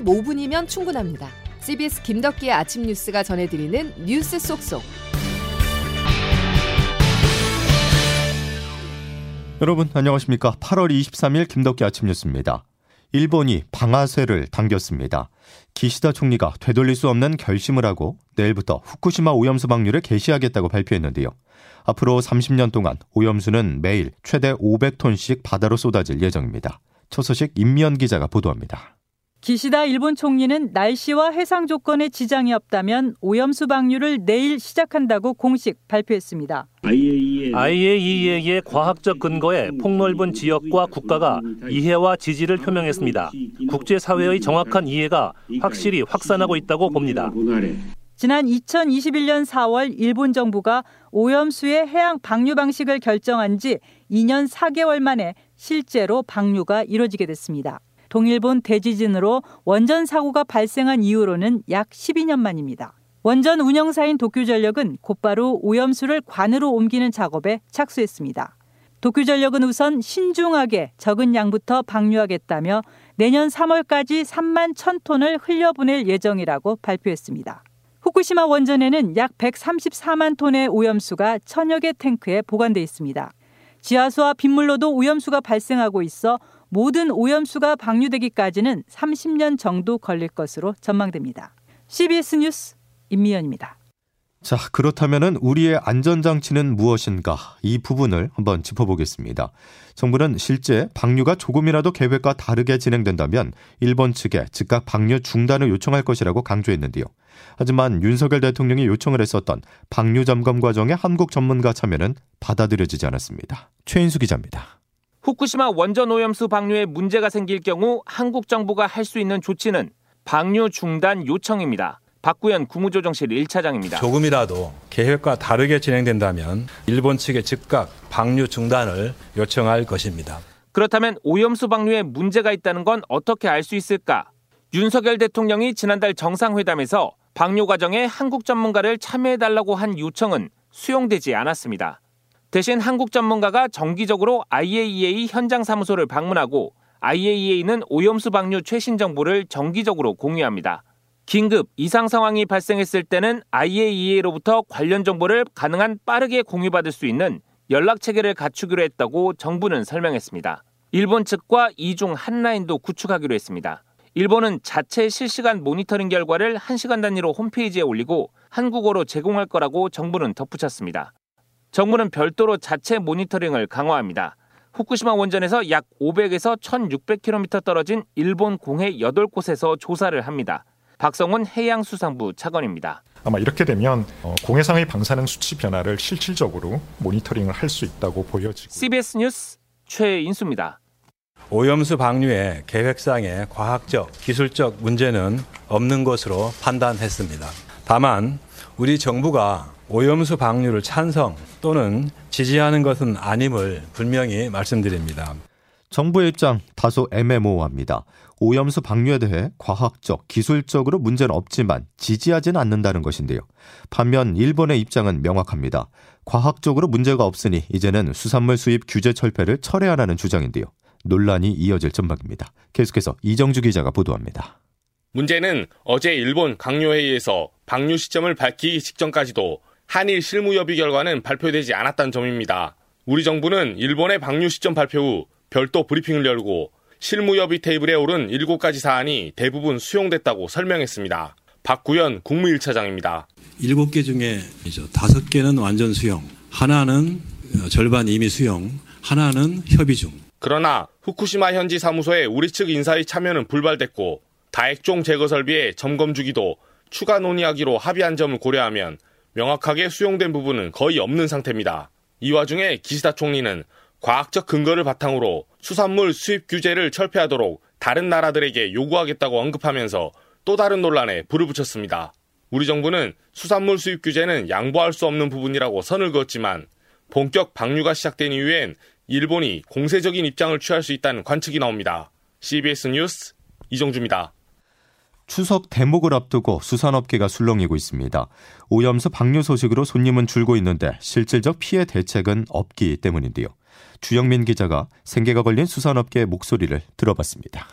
15분이면 충분합니다. CBS 김덕기의 아침 뉴스가 전해드리는 뉴스 속속. 여러분 안녕하십니까? 8월 23일 김덕기 아침 뉴스입니다. 일본이 방아쇠를 당겼습니다. 기시다 총리가 되돌릴 수 없는 결심을 하고 내일부터 후쿠시마 오염수 방류를 개시하겠다고 발표했는데요. 앞으로 30년 동안 오염수는 매일 최대 500톤씩 바다로 쏟아질 예정입니다. 첫 소식 임미연 기자가 보도합니다. 기시다 일본 총리는 날씨와 해상 조건에 지장이 없다면 오염수 방류를 내일 시작한다고 공식 발표했습니다. IAEA의 과학적 근거에 폭넓은 지역과 국가가 이해와 지지를 표명했습니다. 국제사회의 정확한 이해가 확실히 확산하고 있다고 봅니다. 지난 2021년 4월 일본 정부가 오염수의 해양 방류 방식을 결정한 지 2년 4개월 만에 실제로 방류가 이뤄지게 됐습니다. 동일본 대지진으로 원전 사고가 발생한 이후로는 약 12년 만입니다. 원전 운영사인 도쿄전력은 곧바로 오염수를 관으로 옮기는 작업에 착수했습니다. 도쿄전력은 우선 신중하게 적은 양부터 방류하겠다며 내년 3월까지 3만 1000톤을 흘려보낼 예정이라고 발표했습니다. 후쿠시마 원전에는 약 134만 톤의 오염수가 천여 개 탱크에 보관돼 있습니다. 지하수와 빗물로도 오염수가 발생하고 있어 모든 오염수가 방류되기까지는 30년 정도 걸릴 것으로 전망됩니다. CBS 뉴스 임미연입니다. 자, 그렇다면 우리의 안전장치는 무엇인가? 이 부분을 한번 짚어보겠습니다. 정부는 실제 방류가 조금이라도 계획과 다르게 진행된다면 일본 측에 즉각 방류 중단을 요청할 것이라고 강조했는데요. 하지만 윤석열 대통령이 요청을 했었던 방류 점검 과정에 한국 전문가 참여는 받아들여지지 않았습니다. 최인수 기자입니다. 후쿠시마 원전 오염수 방류에 문제가 생길 경우 한국 정부가 할 수 있는 조치는 방류 중단 요청입니다. 박구현 국무조정실 1차장입니다. 조금이라도 계획과 다르게 진행된다면 일본 측에 즉각 방류 중단을 요청할 것입니다. 그렇다면 오염수 방류에 문제가 있다는 건 어떻게 알 수 있을까? 윤석열 대통령이 지난달 정상회담에서 방류 과정에 한국 전문가를 참여해달라고 한 요청은 수용되지 않았습니다. 대신 한국 전문가가 정기적으로 IAEA 현장 사무소를 방문하고 IAEA는 오염수 방류 최신 정보를 정기적으로 공유합니다. 긴급 이상 상황이 발생했을 때는 IAEA로부터 관련 정보를 가능한 빠르게 공유받을 수 있는 연락 체계를 갖추기로 했다고 정부는 설명했습니다. 일본 측과 이중 한 라인도 구축하기로 했습니다. 일본은 자체 실시간 모니터링 결과를 1시간 단위로 홈페이지에 올리고 한국어로 제공할 거라고 정부는 덧붙였습니다. 정부는 별도로 자체 모니터링을 강화합니다. 후쿠시마 원전에서 약 500에서 1600km 떨어진 일본 공해 8곳에서 조사를 합니다. 박성훈 해양수산부 차관입니다. 아마 이렇게 되면 어, 공해상의 방사능 수치 변화를 실질적으로 모니터링을 할 수 있다고 보여지고 CBS 뉴스 최인수입니다. 오염수 방류의 계획상의 과학적, 기술적 문제는 없는 것으로 판단했습니다. 다만 우리 정부가 오염수 방류를 찬성 또는 지지하는 것은 아님을 분명히 말씀드립니다. 정부의 입장 다소 애매모호합니다. 오염수 방류에 대해 과학적, 기술적으로 문제는 없지만 지지하지는 않는다는 것인데요. 반면 일본의 입장은 명확합니다. 과학적으로 문제가 없으니 이제는 수산물 수입 규제 철폐를 철회하라는 주장인데요. 논란이 이어질 전망입니다. 계속해서 이정주 기자가 보도합니다. 문제는 어제 일본 강요회의에서 방류 시점을 밝히기 직전까지도 한일 실무협의 결과는 발표되지 않았다는 점입니다. 우리 정부는 일본의 방류 시점 발표 후 별도 브리핑을 열고 실무협의 테이블에 오른 7가지 사안이 대부분 수용됐다고 설명했습니다. 박구현 국무 1차장입니다. 7개 중에 5개는 완전 수용, 하나는 절반 이미 수용, 하나는 협의 중. 그러나 후쿠시마 현지 사무소에 우리 측 인사의 참여는 불발됐고 다액종 제거 설비의 점검 주기도 추가 논의하기로 합의한 점을 고려하면 명확하게 수용된 부분은 거의 없는 상태입니다. 이 와중에 기시다 총리는 과학적 근거를 바탕으로 수산물 수입 규제를 철폐하도록 다른 나라들에게 요구하겠다고 언급하면서 또 다른 논란에 불을 붙였습니다. 우리 정부는 수산물 수입 규제는 양보할 수 없는 부분이라고 선을 그었지만 본격 방류가 시작된 이후엔 일본이 공세적인 입장을 취할 수 있다는 관측이 나옵니다. CBS 뉴스 이정주입니다. 추석 대목을 앞두고 수산업계가 술렁이고 있습니다. 오염수 방류 소식으로 손님은 줄고 있는데 실질적 피해 대책은 없기 때문인데요. 주영민 기자가 생계가 걸린 수산업계의 목소리를 들어봤습니다.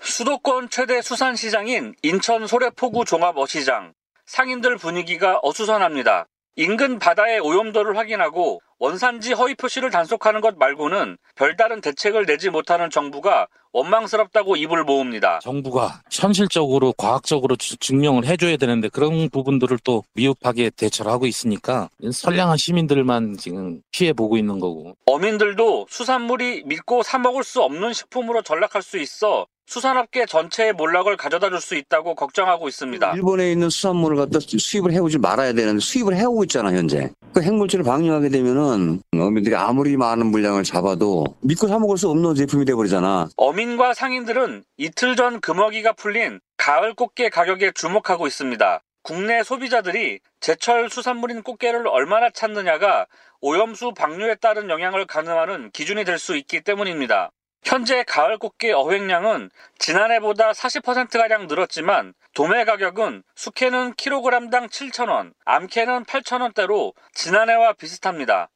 수도권 최대 수산시장인 인천 소래포구 종합어시장. 상인들 분위기가 어수선합니다. 인근 바다의 오염도를 확인하고 원산지 허위 표시를 단속하는 것 말고는 별다른 대책을 내지 못하는 정부가 원망스럽다고 입을 모읍니다. 정부가 현실적으로 과학적으로 증명을 해줘야 되는데 그런 부분들을 또 미흡하게 대처를 하고 있으니까 선량한 시민들만 지금 피해 보고 있는 거고. 어민들도 수산물이 믿고 사 먹을 수 없는 식품으로 전락할 수 있어 수산업계 전체의 몰락을 가져다 줄 수 있다고 걱정하고 있습니다. 일본에 있는 수산물을 갖다 수입을 해오지 말아야 되는데 수입을 해오고 있잖아 현재. 그 핵물질을 방류하게 되면은 어민들이 아무리 많은 물량을 잡아도 믿고 사 먹을 수 없는 제품이 돼버리잖아. 어민과 상인들은 이틀 전 금어기가 풀린 가을 꽃게 가격에 주목하고 있습니다. 국내 소비자들이 제철 수산물인 꽃게를 얼마나 찾느냐가 오염수 방류에 따른 영향을 가늠하는 기준이 될 수 있기 때문입니다. 현재 가을 꽃게 어획량은 지난해보다 40%가량 늘었지만 도매 가격은 수캐는 킬로그램당 7,000원, 암캐는 8,000원대로 지난해와 비슷합니다.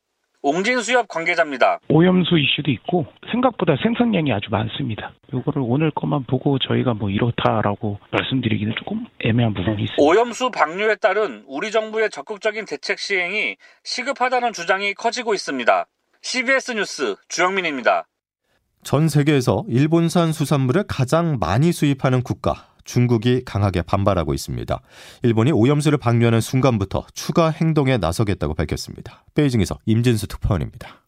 옹진수협 관계자입니다. 오염수 이슈도 있고 생각보다 생산량이 아주 많습니다. 이거를 오늘 것만 보고 저희가 뭐 이렇다라고 말씀드리기는 조금 애매한 부분이 있습니다. 오염수 방류에 따른 우리 정부의 적극적인 대책 시행이 시급하다는 주장이 커지고 있습니다. CBS 뉴스 주영민입니다. 전 세계에서 일본산 수산물을 가장 많이 수입하는 국가 중국이 강하게 반발하고 있습니다. 일본이 오염수를 방류하는 순간부터 추가 행동에 나서겠다고 밝혔습니다. 베이징에서 임진수 특파원입니다.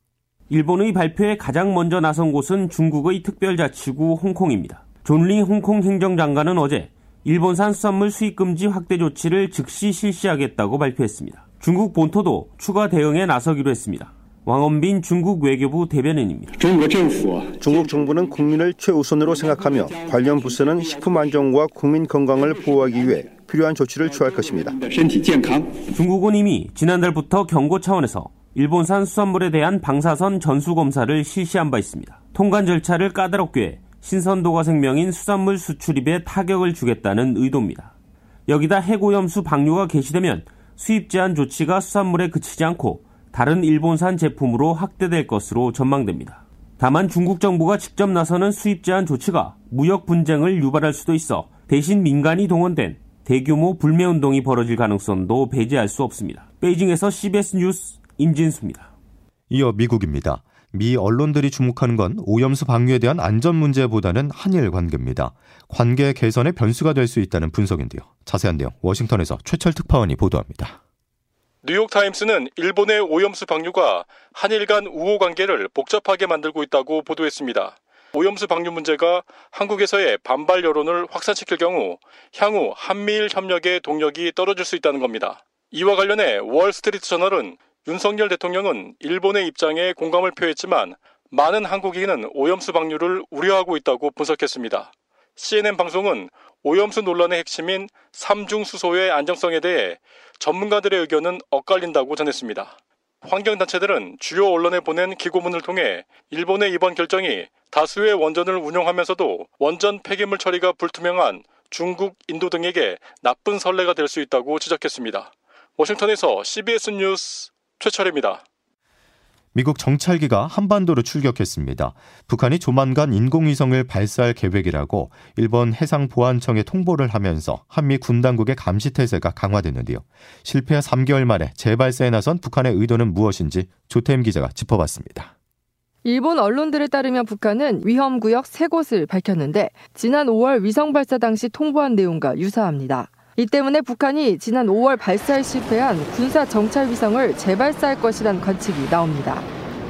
일본의 발표에 가장 먼저 나선 곳은 중국의 특별자치구 홍콩입니다. 존리 홍콩 행정장관은 어제 일본산 수산물 수입 금지 확대 조치를 즉시 실시하겠다고 발표했습니다. 중국 본토도 추가 대응에 나서기로 했습니다. 왕원빈 중국 외교부 대변인입니다. 중국 정부는 국민을 최우선으로 생각하며 관련 부서는 식품 안전과 국민 건강을 보호하기 위해 필요한 조치를 취할 것입니다. 중국은 이미 지난달부터 경고 차원에서 일본산 수산물에 대한 방사선 전수 검사를 실시한 바 있습니다. 통관 절차를 까다롭게 해 신선도가 생명인 수산물 수출입에 타격을 주겠다는 의도입니다. 여기다 해고염수 방류가 개시되면 수입 제한 조치가 수산물에 그치지 않고 다른 일본산 제품으로 확대될 것으로 전망됩니다. 다만 중국 정부가 직접 나서는 수입 제한 조치가 무역 분쟁을 유발할 수도 있어 대신 민간이 동원된 대규모 불매운동이 벌어질 가능성도 배제할 수 없습니다. 베이징에서 CBS 뉴스 임진수입니다. 이어 미국입니다. 미 언론들이 주목하는 건 오염수 방류에 대한 안전 문제보다는 한일 관계입니다. 관계 개선의 변수가 될 수 있다는 분석인데요. 자세한 내용 워싱턴에서 최철 특파원이 보도합니다. 뉴욕타임스는 일본의 오염수 방류가 한일 간 우호 관계를 복잡하게 만들고 있다고 보도했습니다. 오염수 방류 문제가 한국에서의 반발 여론을 확산시킬 경우 향후 한미일 협력의 동력이 떨어질 수 있다는 겁니다. 이와 관련해 월스트리트 저널은 윤석열 대통령은 일본의 입장에 공감을 표했지만 많은 한국인은 오염수 방류를 우려하고 있다고 분석했습니다. CNN 방송은 오염수 논란의 핵심인 삼중 수소의 안정성에 대해 전문가들의 의견은 엇갈린다고 전했습니다. 환경단체들은 주요 언론에 보낸 기고문을 통해 일본의 이번 결정이 다수의 원전을 운영하면서도 원전 폐기물 처리가 불투명한 중국, 인도 등에게 나쁜 선례가 될 수 있다고 지적했습니다. 워싱턴에서 CBS 뉴스 최철입니다. 미국 정찰기가 한반도로 출격했습니다. 북한이 조만간 인공위성을 발사할 계획이라고 일본 해상보안청에 통보를 하면서 한미 군 당국의 감시 태세가 강화됐는데요. 실패 3개월 만에 재발사에 나선 북한의 의도는 무엇인지 조태임 기자가 짚어봤습니다. 일본 언론들에 따르면 북한은 위험 구역 3곳을 밝혔는데 지난 5월 위성 발사 당시 통보한 내용과 유사합니다. 이 때문에 북한이 지난 5월 발사에 실패한 군사 정찰 위성을 재발사할 것이란 관측이 나옵니다.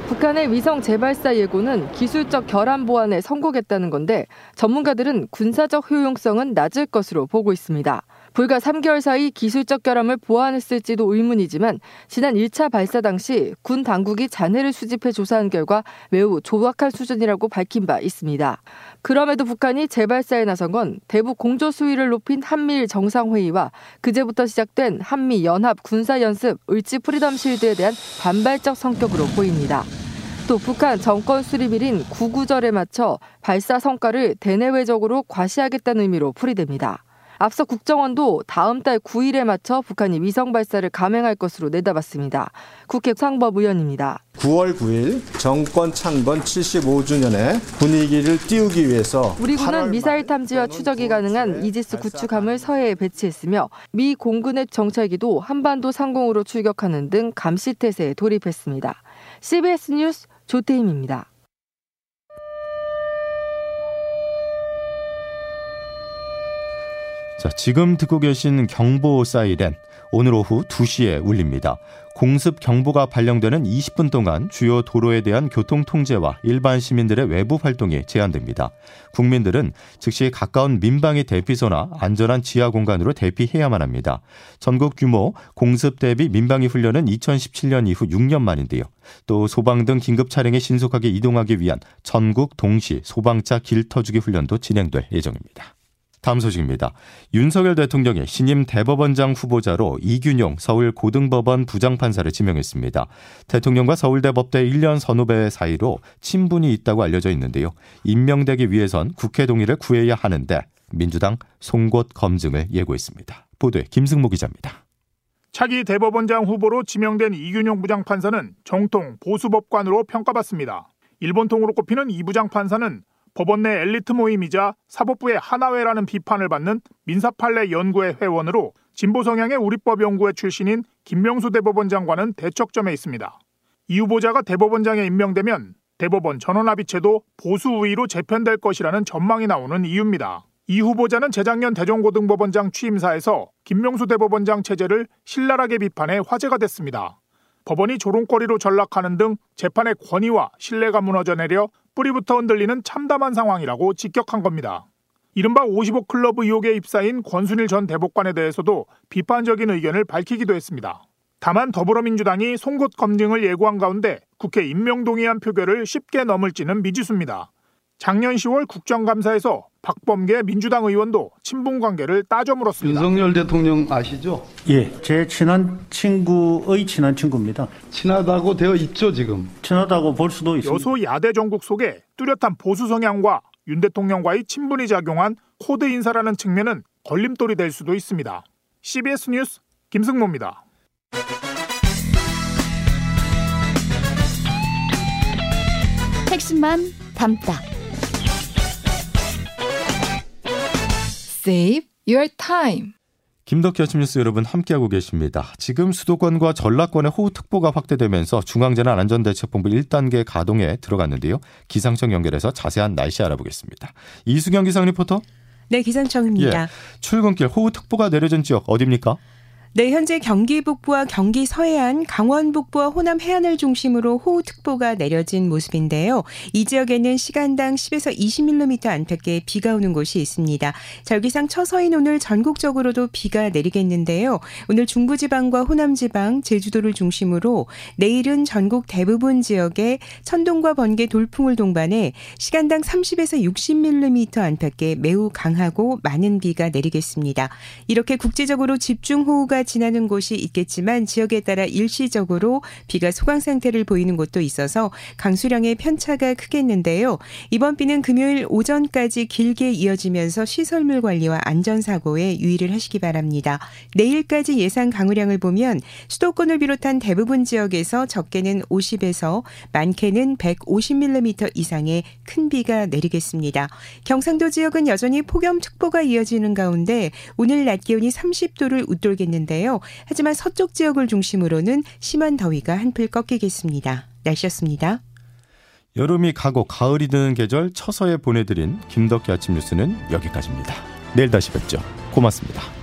북한의 위성 재발사 예고는 기술적 결함 보완에 성공했다는 건데 전문가들은 군사적 효용성은 낮을 것으로 보고 있습니다. 불과 3개월 사이 기술적 결함을 보완했을지도 의문이지만 지난 1차 발사 당시 군 당국이 잔해를 수집해 조사한 결과 매우 조악한 수준이라고 밝힌 바 있습니다. 그럼에도 북한이 재발사에 나선 건 대북 공조 수위를 높인 한미일 정상회의와 그제부터 시작된 한미 연합 군사연습 을지 프리덤 실드에 대한 반발적 성격으로 보입니다. 또 북한 정권 수립일인 구구절에 맞춰 발사 성과를 대내외적으로 과시하겠다는 의미로 풀이됩니다. 앞서 국정원도 다음 달 9일에 맞춰 북한이 위성 발사를 감행할 것으로 내다봤습니다. 국회 상법 의원입니다. 9월 9일 정권 창건 75주년의 분위기를 띄우기 위해서 우리 군은 미사일 탐지와 추적이 가능한 이지스 구축함을 서해에 배치했으며 미 공군의 정찰기도 한반도 상공으로 출격하는 등 감시 태세에 돌입했습니다. CBS 뉴스 조태임입니다. 자, 지금 듣고 계신 경보 사이렌 오늘 오후 2시에 울립니다. 공습 경보가 발령되는 20분 동안 주요 도로에 대한 교통 통제와 일반 시민들의 외부 활동이 제한됩니다. 국민들은 즉시 가까운 민방위 대피소나 안전한 지하 공간으로 대피해야만 합니다. 전국 규모 공습 대비 민방위 훈련은 2017년 이후 6년 만인데요. 또 소방 등 긴급 차량에 신속하게 이동하기 위한 전국 동시 소방차 길터주기 훈련도 진행될 예정입니다. 다음 소식입니다. 윤석열 대통령이 신임 대법원장 후보자로 이균용 서울 고등법원 부장판사를 지명했습니다. 대통령과 서울대 법대 1년 선후배 사이로 친분이 있다고 알려져 있는데요. 임명되기 위해선 국회 동의를 구해야 하는데 민주당 송곳 검증을 예고했습니다. 보도에 김승모 기자입니다. 차기 대법원장 후보로 지명된 이균용 부장판사는 정통 보수법관으로 평가받습니다. 일본통으로 꼽히는 이 부장판사는 법원 내 엘리트 모임이자 사법부의 하나회라는 비판을 받는 민사판례 연구회 회원으로 진보 성향의 우리법 연구회 출신인 김명수 대법원장과는 대척점에 있습니다. 이 후보자가 대법원장에 임명되면 대법원 전원합의체도 보수 우위로 재편될 것이라는 전망이 나오는 이유입니다. 이 후보자는 재작년 대전고등법원장 취임사에서 김명수 대법원장 체제를 신랄하게 비판해 화제가 됐습니다. 법원이 조롱거리로 전락하는 등 재판의 권위와 신뢰가 무너져 내려 뿌리부터 흔들리는 참담한 상황이라고 직격한 겁니다. 이른바 55클럽 의혹에 입사인 권순일 전 대법관에 대해서도 비판적인 의견을 밝히기도 했습니다. 다만 더불어민주당이 송곳 검증을 예고한 가운데 국회 임명동의안 표결을 쉽게 넘을지는 미지수입니다. 작년 10월 국정감사에서 박범계 민주당 의원도 친분 관계를 따져 물었습니다. 윤석열 대통령 아시죠? 예, 제 친한 친구의 친한 친구입니다. 친하다고 되어 있죠, 지금. 친하다고 볼 수도 있습니다. 여소 야대 정국 속에 뚜렷한 보수 성향과 윤 대통령과의 친분이 작용한 코드 인사라는 측면은 걸림돌이 될 수도 있습니다. CBS 뉴스 김승모입니다. 핵심만 담다. Save your time. 김덕기 아침 뉴스 여러분 함께하고 계십니다. 지금 수도권과 전라권에 호우특보가 확대되면서 중앙재난안전대책본부 1단계 가동에 들어갔는데요. 기상청 연결해서 자세한 날씨 알아보겠습니다. 이수경 기상 리포터. 네, 기상청입니다. 예, 출근길 호우특보가 내려진 지역 어디입니까? 네, 현재 경기 북부와 경기 서해안, 강원 북부와 호남 해안을 중심으로 호우특보가 내려진 모습인데요. 이 지역에는 시간당 10에서 20mm 안팎의 비가 오는 곳이 있습니다. 절기상 처서인 오늘 전국적으로도 비가 내리겠는데요. 오늘 중부지방과 호남지방, 제주도를 중심으로 내일은 전국 대부분 지역에 천둥과 번개, 돌풍을 동반해 시간당 30에서 60mm 안팎의 매우 강하고 많은 비가 내리겠습니다. 이렇게 국제적으로 집중호우 가 지나는 곳이 있겠지만 지역에 따라 일시적으로 비가 소강 상태를 보이는 곳도 있어서 강수량의 편차가 크겠는데요. 이번 비는 금요일 오전까지 길게 이어지면서 시설물 관리와 안전사고에 유의를 하시기 바랍니다. 내일까지 예상 강우량을 보면 수도권을 비롯한 대부분 지역에서 적게는 50에서 많게는 150mm 이상의 큰 비가 내리겠습니다. 경상도 지역은 여전히 폭염특보가 이어지는 가운데 오늘 낮 기온이 30도를 웃돌겠는데 있는데요. 하지만 서쪽 지역을 중심으로는 심한 더위가 한풀 꺾이겠습니다. 날씨였습니다. 여름이 가고 가을이 드는 계절 처서에 보내드린 김덕기 아침 뉴스는 여기까지입니다. 내일 다시 뵙죠. 고맙습니다.